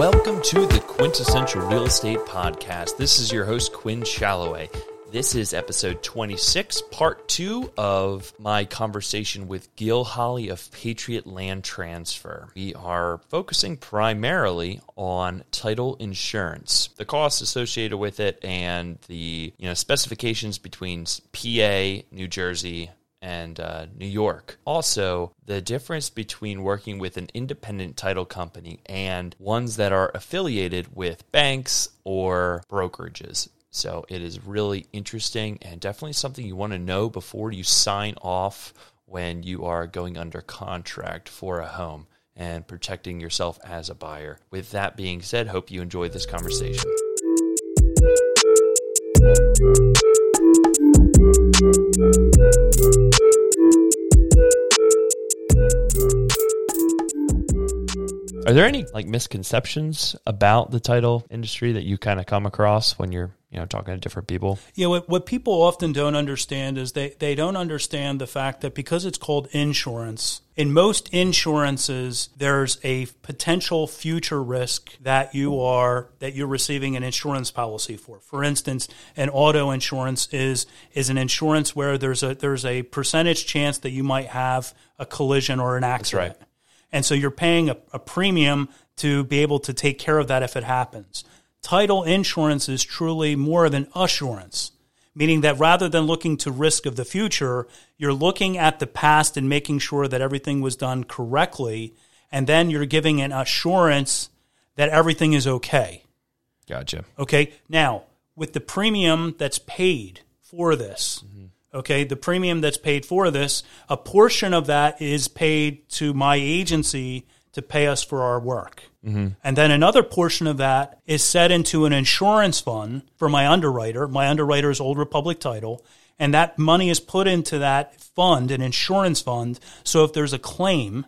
Welcome to the Quintessential Real Estate Podcast. This is your host, Quinn Shalloway. This is episode 26, part two of my conversation with Gil Holley of Patriot Land Transfer. We are focusing primarily on title insurance, the costs associated with it, and the you know specifications between PA, New Jersey, and uh, New York. Also, the difference between working with an independent title company and ones that are affiliated with banks or brokerages. So, it is really interesting and definitely something you want to know before you sign off when you are going under contract for a home and protecting yourself as a buyer. With that being said, hope you enjoy this conversation. Are there any like misconceptions about the title industry that you kind of come across when you're you know talking to different people? Yeah, what, what people often don't understand is they, they don't understand the fact that because it's called insurance, in most insurances there's a potential future risk that you are that you're receiving an insurance policy for. For instance, an auto insurance is is an insurance where there's a there's a percentage chance that you might have a collision or an accident. right. And so you're paying a, a premium to be able to take care of that if it happens. Title insurance is truly more than assurance, meaning that rather than looking to risk of the future, you're looking at the past and making sure that everything was done correctly. And then you're giving an assurance that everything is okay. Gotcha. Okay. Now, with the premium that's paid for this, mm-hmm. Okay, the premium that's paid for this, a portion of that is paid to my agency to pay us for our work. Mm-hmm. And then another portion of that is set into an insurance fund for my underwriter. My underwriter is Old Republic Title. And that money is put into that fund, an insurance fund. So if there's a claim,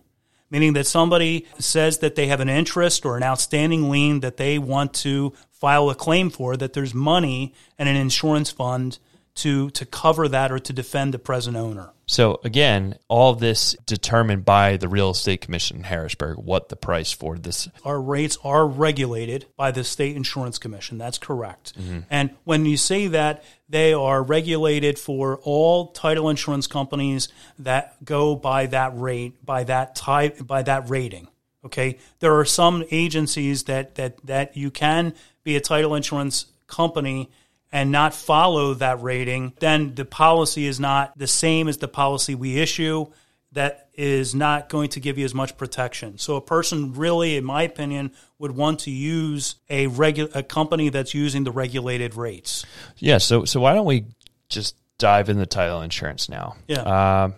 meaning that somebody says that they have an interest or an outstanding lien that they want to file a claim for, that there's money and an insurance fund to to cover that or to defend the present owner. So again, all this determined by the Real Estate Commission in Harrisburg, what the price for this. Our rates are regulated by the state insurance commission. That's correct. Mm-hmm. And when you say that they are regulated for all title insurance companies that go by that rate, by that type, by that rating. Okay, there are some agencies that that that you can be a title insurance company and not follow that rating, then the policy is not the same as the policy we issue. That is not going to give you as much protection. So a person really, in my opinion, would want to use a regu- a company that's using the regulated rates. Yeah. So so why don't we just dive into title insurance now? Yeah. Um,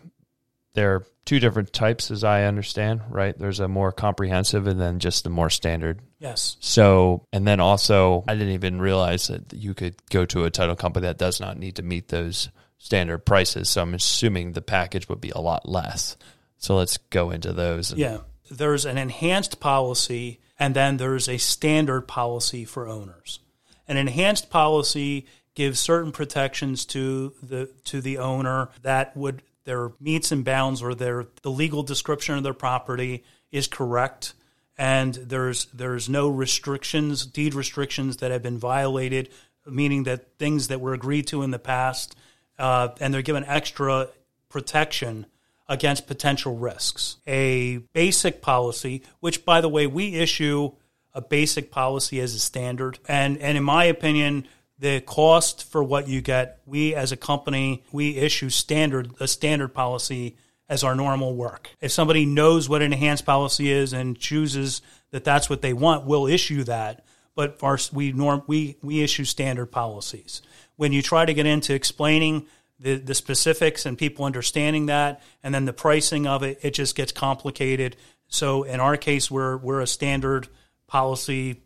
there two different types, as I understand. Right. There's a more comprehensive, and then just the more standard. Yes. So, and then also, I didn't even realize that you could go to a title company that does not need to meet those standard prices. So, I'm assuming the package would be a lot less. So, let's go into those. Yeah. There's an enhanced policy and then there's a standard policy for owners. An enhanced policy gives certain protections to the to the owner that would their metes and bounds or their the legal description of their property is correct and there's there's no restrictions, deed restrictions that have been violated, meaning that things that were agreed to in the past, uh, and they're given extra protection against potential risks. A basic policy, which by the way we issue a basic policy as a standard, and and in my opinion. The cost for what you get, we as a company, we issue standard a standard policy as our normal work. If somebody knows what an enhanced policy is and chooses that that's what they want, we'll issue that. But our, we norm we we issue standard policies. When you try to get into explaining the, the specifics and people understanding that, and then the pricing of it, it just gets complicated. So in our case, we're we're a standard policy.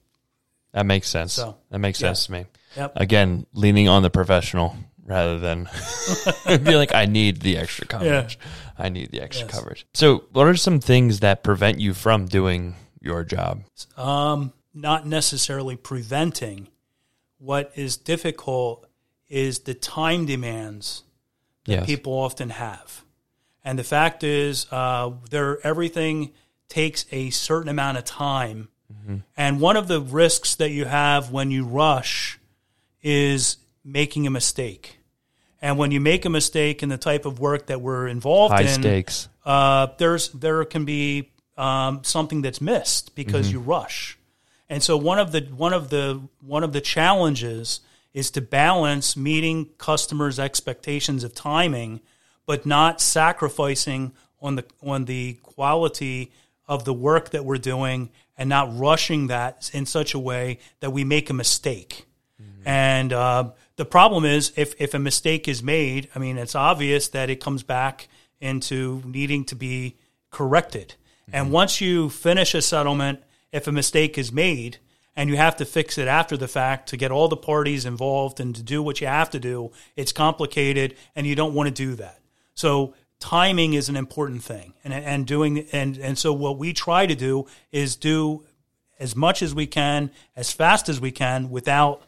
That makes sense. So, that makes yeah. sense to me. Yep. Again, leaning on the professional rather than be like, I need the extra coverage. I need the extra Yes. coverage. So, what are some things that prevent you from doing your job? Um, not necessarily preventing. What is difficult is the time demands that Yes. people often have, and the fact is, uh, there everything takes a certain amount of time, and one of the risks that you have when you rush is making a mistake. And when you make a mistake in the type of work that we're involved High in, stakes. uh, there's there can be um, something that's missed because you rush, and so one of the one of the one of the challenges is to balance meeting customers' expectations of timing, but not sacrificing on the on the quality of the work that we're doing and not rushing that in such a way that we make a mistake. And uh, the problem is, if, if a mistake is made, I mean, it's obvious that it comes back into needing to be corrected. And once you finish a settlement, if a mistake is made and you have to fix it after the fact to get all the parties involved and to do what you have to do, it's complicated and you don't want to do that. So timing is an important thing. And, and doing, and, and so what we try to do is do as much as we can, as fast as we can, without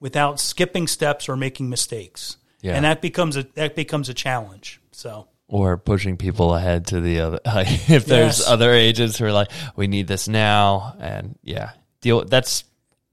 without skipping steps or making mistakes. Yeah. And that becomes a that becomes a challenge. So or pushing people ahead to the other. if there's Yes. other agents who are like, we need this now, and yeah, deal. That's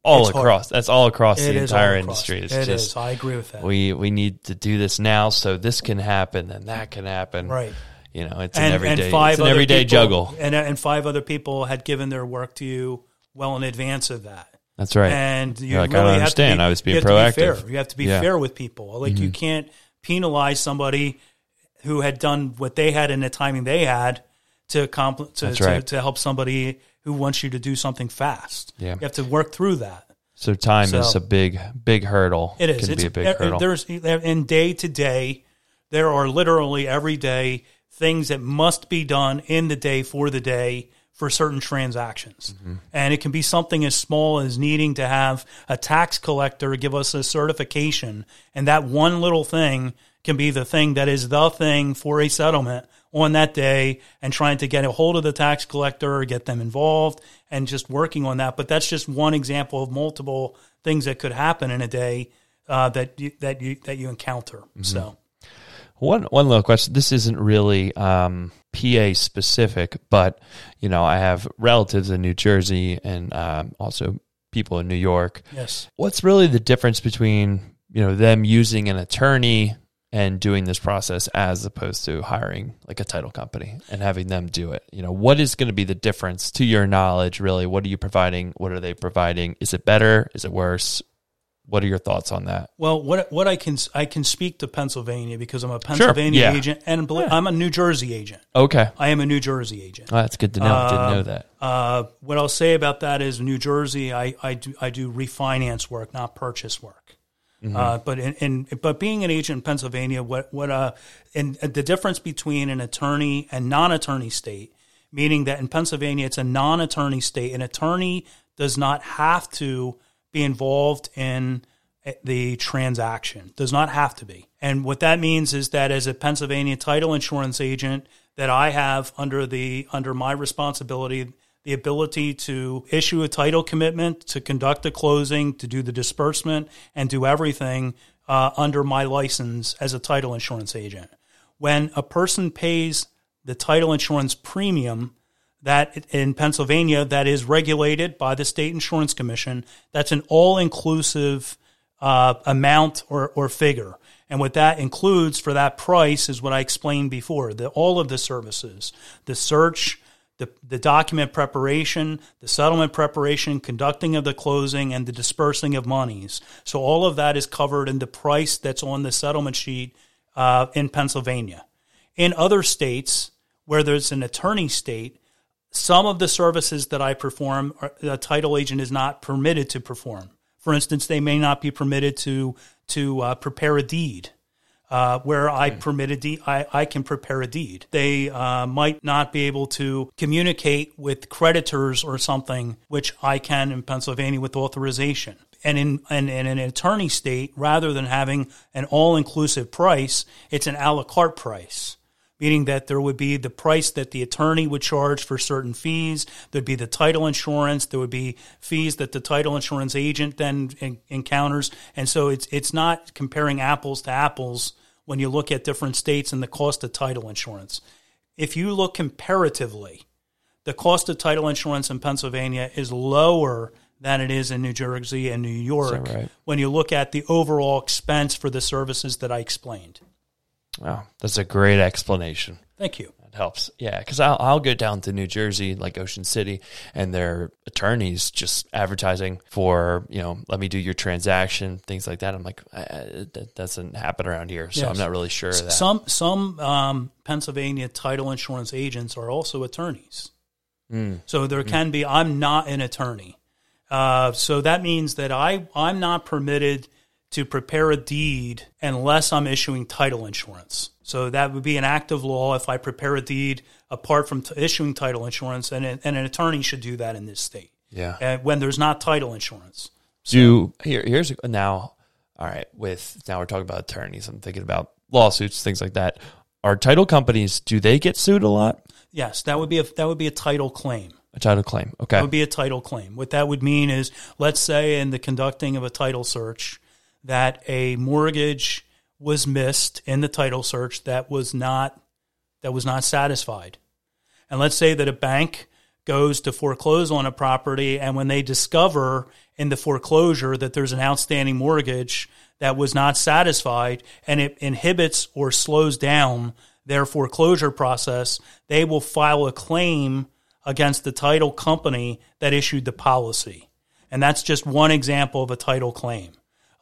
all It's hard. across. That's all across it the entire across. industry. It's It just is. I agree with that. we we need to do this now so this can happen and that can happen. Right. You know, it's an everyday. it's an everyday people- juggle. And and five other people had given their work to you well in advance of that. That's right. And you You're like, I really don't understand. be- I was being you be proactive. fair. You have to be Yeah. Mm-hmm. fair with people. Like you can't penalize somebody who had done what they had in the timing they had to compl- to, That's to, right. to help somebody who wants you to do something fast. Yeah. You have to work through that. so time is a big big hurdle. It is. Can it's be a big hurdle. There's in day to day, there are literally every day things that must be done in the day for the day for certain transactions, Mm-hmm. and it can be something as small as needing to have a tax collector give us a certification, and that one little thing can be the thing that is the thing for a settlement on that day and trying to get a hold of the tax collector or get them involved and just working on that. But that's just one example of multiple things that could happen in a day uh, that you, that you that you encounter. So One one little question. This isn't really um, PA specific, but you know, I have relatives in New Jersey and um, also people in New York. yes, What's really the difference between you know them using an attorney and doing this process as opposed to hiring like a title company and having them do it? You know, what is going to be the difference to your knowledge? Really, what are you providing? What are they providing? Is it better? Is it worse? What are your thoughts on that? well, what what I can I can speak to Pennsylvania because I'm a Pennsylvania yeah. agent and bel- I'm a New Jersey agent. Okay, I am a New Jersey agent. well, that's good to know. Didn't know that. Uh, what I'll say about that is New Jersey, I, I do I do refinance work, not purchase work. Uh, but in, in but being an agent in Pennsylvania, what what uh, and the difference between an attorney and non-attorney state, meaning that in Pennsylvania it's a non-attorney state. An attorney does not have to be involved in the transaction. Does not have to be. And what that means is that as a Pennsylvania title insurance agent, that I have under the under my responsibility the ability to issue a title commitment, to conduct a closing, to do the disbursement, and do everything uh, under my license as a title insurance agent. When a person pays the title insurance premium, that in Pennsylvania that is regulated by the state insurance commission. That's an all inclusive uh, amount or, or figure. And what that includes for that price is what I explained before the, all of the services, the search, the, the document preparation, the settlement preparation, conducting of the closing, and the dispersing of monies. So all of that is covered in the price that's on the settlement sheet uh, in Pennsylvania. In other states where there's an attorney state, some of the services that I perform, a title agent is not permitted to perform. For instance, they may not be permitted to to uh, prepare a deed. Uh, where I mm. permit a deed, I, I can prepare a deed. They uh, might not be able to communicate with creditors or something, which I can in Pennsylvania with authorization. And in, and in an attorney state, rather than having an all inclusive price, it's an a la carte price meaning that there would be the price that the attorney would charge for certain fees. There'd be the title insurance. There would be fees that the title insurance agent then en- encounters. And so it's it's not comparing apples to apples when you look at different states and the cost of title insurance. If you look comparatively, the cost of title insurance in Pennsylvania is lower than it is in New Jersey and New York right? when you look at the overall expense for the services that I explained. Wow, that's a great explanation. Thank you. That helps. Yeah, because I'll, I'll go down to New Jersey, like Ocean City, and their attorneys just advertising for, you know, let me do your transaction, things like that. I'm like, that doesn't happen around here. So yes. I'm not really sure of that. Some, some um, Pennsylvania title insurance agents are also attorneys. Mm. So there mm. can be, I'm not an attorney. Uh, so that means that I, I'm not permitted to prepare a deed unless I'm issuing title insurance. So that would be an act of law if I prepare a deed apart from t- issuing title insurance, and, and an attorney should do that in this state. Yeah, uh, when there's not title insurance. So, do here, here's a, now. All right, with now we're talking about attorneys. I'm thinking about lawsuits, things like that. Are title companies do they get sued a lot? Yes, that would be a that would be a title claim. A title claim. Okay. That would be a title claim. What that would mean is, let's say in the conducting of a title search, that a mortgage was missed in the title search that was not that was not satisfied. And let's say that a bank goes to foreclose on a property and when they discover in the foreclosure that there's an outstanding mortgage that was not satisfied and it inhibits or slows down their foreclosure process, they will file a claim against the title company that issued the policy. And that's just one example of a title claim.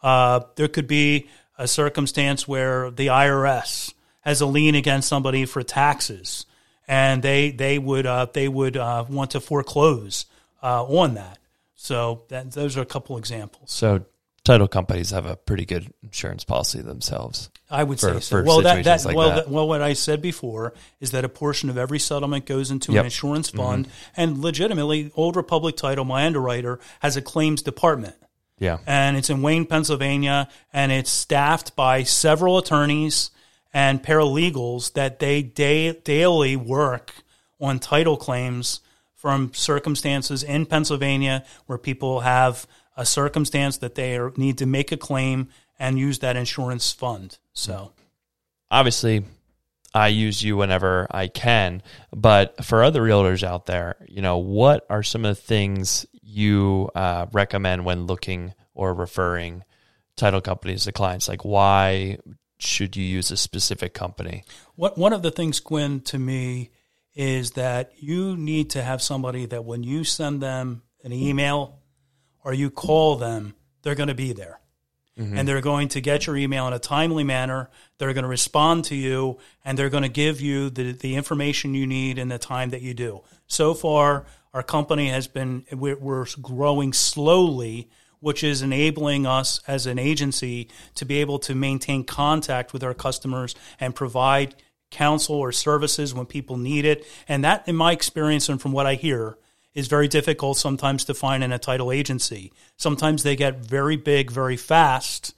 Uh, there could be a circumstance where the IRS has a lien against somebody for taxes, and they they would uh, they would uh, want to foreclose uh, on that. So that, those are a couple examples. So title companies have a pretty good insurance policy themselves. I would for, say so. well, that, that, like well, that. well, what I said before is that a portion of every settlement goes into yep. an insurance fund, mm-hmm. and legitimately, Old Republic Title, my underwriter, has a claims department. Yeah. And it's in Wayne, Pennsylvania, and it's staffed by several attorneys and paralegals that they da- daily work on title claims from circumstances in Pennsylvania where people have a circumstance that they are, need to make a claim and use that insurance fund. So, obviously, I use you whenever I can, but for other realtors out there, you know, what are some of the things you uh, recommend when looking or referring title companies to clients? Like, why should you use a specific company? What, one of the things, Quinn, to me is that you need to have somebody that when you send them an email or you call them, they're going to be there. Mm-hmm. And they're going to get your email in a timely manner. They're going to respond to you and they're going to give you the, the information you need in the time that you do. So far, our company has been, we're, growing slowly, which is enabling us as an agency to be able to maintain contact with our customers and provide counsel or services when people need it. And that, in my experience and from what I hear, is very difficult sometimes to find in a title agency. Sometimes they get very big very fast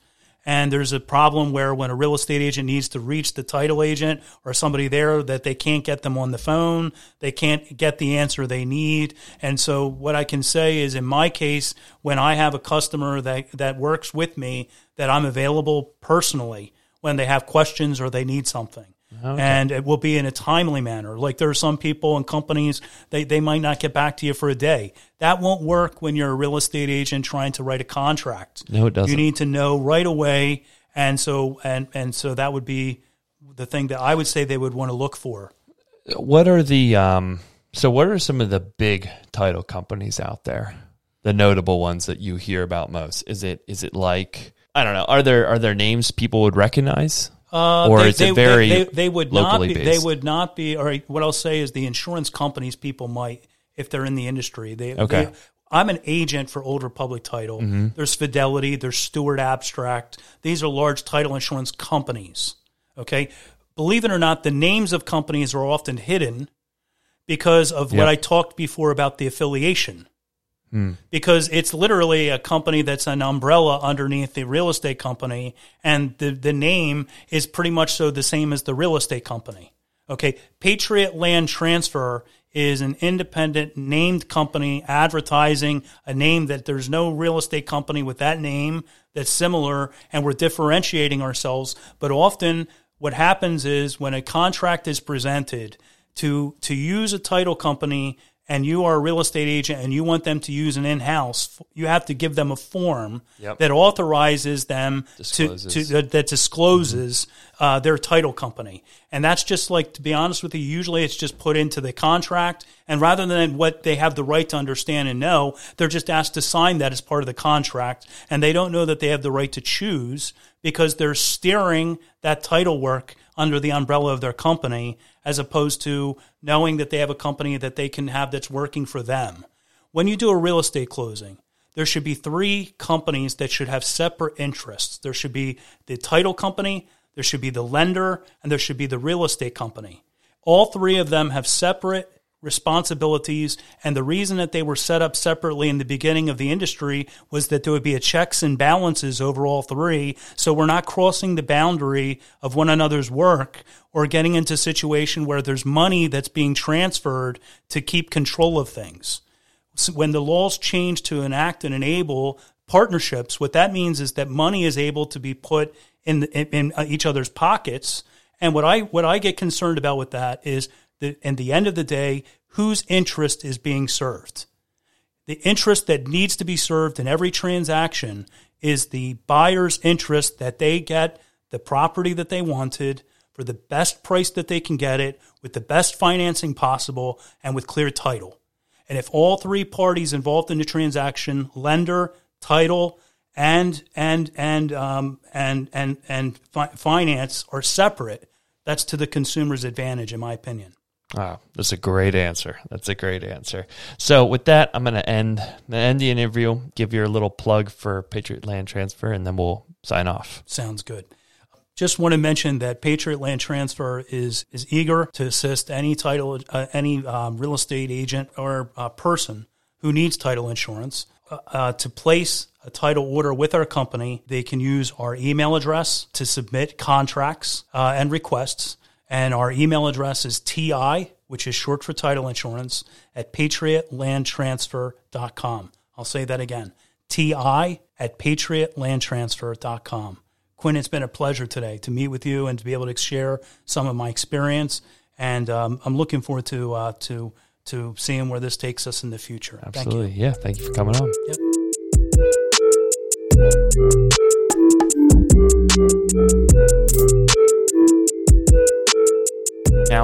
and there's a problem where when a real estate agent needs to reach the title agent or somebody there that they can't get them on the phone, they can't get the answer they need. And so what I can say is in my case, when I have a customer that, that works with me, that I'm available personally when they have questions or they need something. And it will be in a timely manner. Like there are some people and companies they they might not get back to you for a day. That won't work when you're a real estate agent trying to write a contract. No, it doesn't. You need to know right away, and so and and so that would be the thing that I would say they would want to look for. What are the um? So, what are some of the big title companies out there? The notable ones that you hear about most. Is it is it like I don't know? Are there are there names people would recognize? Uh, Or they, is it they- very they, they would not be, based? They would not be. Or what I'll say is the insurance companies people might if they're in the industry. They Okay. they- I'm an agent for Old Republic Title. Mm-hmm. There's Fidelity. There's Stewart Abstract. These are large title insurance companies. Okay, believe it or not, the names of companies are often hidden because of Yep. what I talked before about the affiliation Hmm. because it's literally a company that's an umbrella underneath the real estate company, and the the name is pretty much so the same as the real estate company. Okay, Patriot Land Transfer is an independent named company advertising a name that there's no real estate company with that name that's similar, and we're differentiating ourselves. But often, what happens is when a contract is presented to to use a title company and you are a real estate agent and you want them to use an in-house, you have to give them a form Yep. that authorizes them Discloses. to, to that, that discloses uh, their title company. And that's just like to be honest with you, usually it's just put into the contract, and rather than what they have the right to understand and know, they're just asked to sign that as part of the contract, and they don't know that they have the right to choose because they're steering that title work under the umbrella of their company as opposed to knowing that they have a company that they can have that's working for them. When you do a real estate closing, there should be three companies that should have separate interests. There should be the title company, there should be the lender, and there should be the real estate company. All three of them have separate responsibilities, and the reason that they were set up separately in the beginning of the industry was that there would be a checks and balances over all three, so we're not crossing the boundary of one another's work or getting into a situation where there's money that's being transferred to keep control of things so when the laws change to enact and enable partnerships, what that means is that money is able to be put in in, in uh, each other's pockets. And what I what I get concerned about with that is that at the end of the day, whose interest is being served? The interest that needs to be served in every transaction is the buyer's interest that they get the property that they wanted for the best price that they can get it with the best financing possible and with clear title. And if all three parties involved in the transaction, lender, title, and and and um, and and and fi- finance are separate, that's to the consumer's advantage, in my opinion. Wow, that's a great answer. That's a great answer. So with that, I'm going to end the end the interview. Give your little plug for Patriot Land Transfer, and then we'll sign off. Sounds good. Just want to mention that Patriot Land Transfer is is eager to assist any title, uh, any um, real estate agent or uh, person who needs title insurance uh, uh, to place a title order with our company. They can use our email address to submit contracts uh, and requests, and our email address is ti, which is short for title insurance, at patriotlandtransfer.com. I'll say that again, ti at patriotlandtransfer.com. Quinn, it's been a pleasure today to meet with you and to be able to share some of my experience. And um, I'm looking forward to uh, to to seeing where this takes us in the future. Thank you. Absolutely. Yeah. Thank you for coming on. Yep.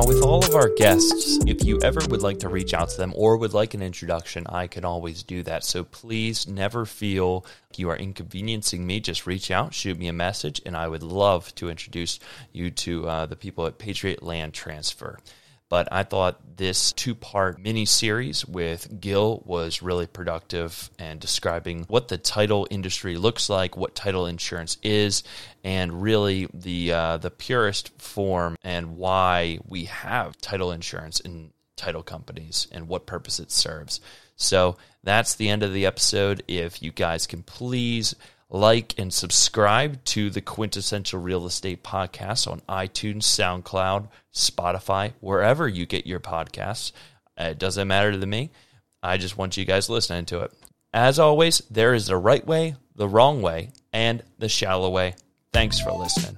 Now, with all of our guests, if you ever would like to reach out to them or would like an introduction, I can always do that. So please never feel you are inconveniencing me. Just reach out, shoot me a message, and I would love to introduce you to uh, the people at Patriot Land Transfer. But I thought this two part mini series with Gil was really productive and describing what the title industry looks like, what title insurance is, and really the uh, the purest form and why we have title insurance in title companies and what purpose it serves. So that's the end of the episode. If you guys can please like and subscribe to the Quintessential Real Estate Podcast on iTunes, SoundCloud, Spotify, wherever you get your podcasts. Uh, It doesn't matter to me. I just want you guys listening to it. As always, there is the right way, the wrong way, and the shallow way. Thanks for listening.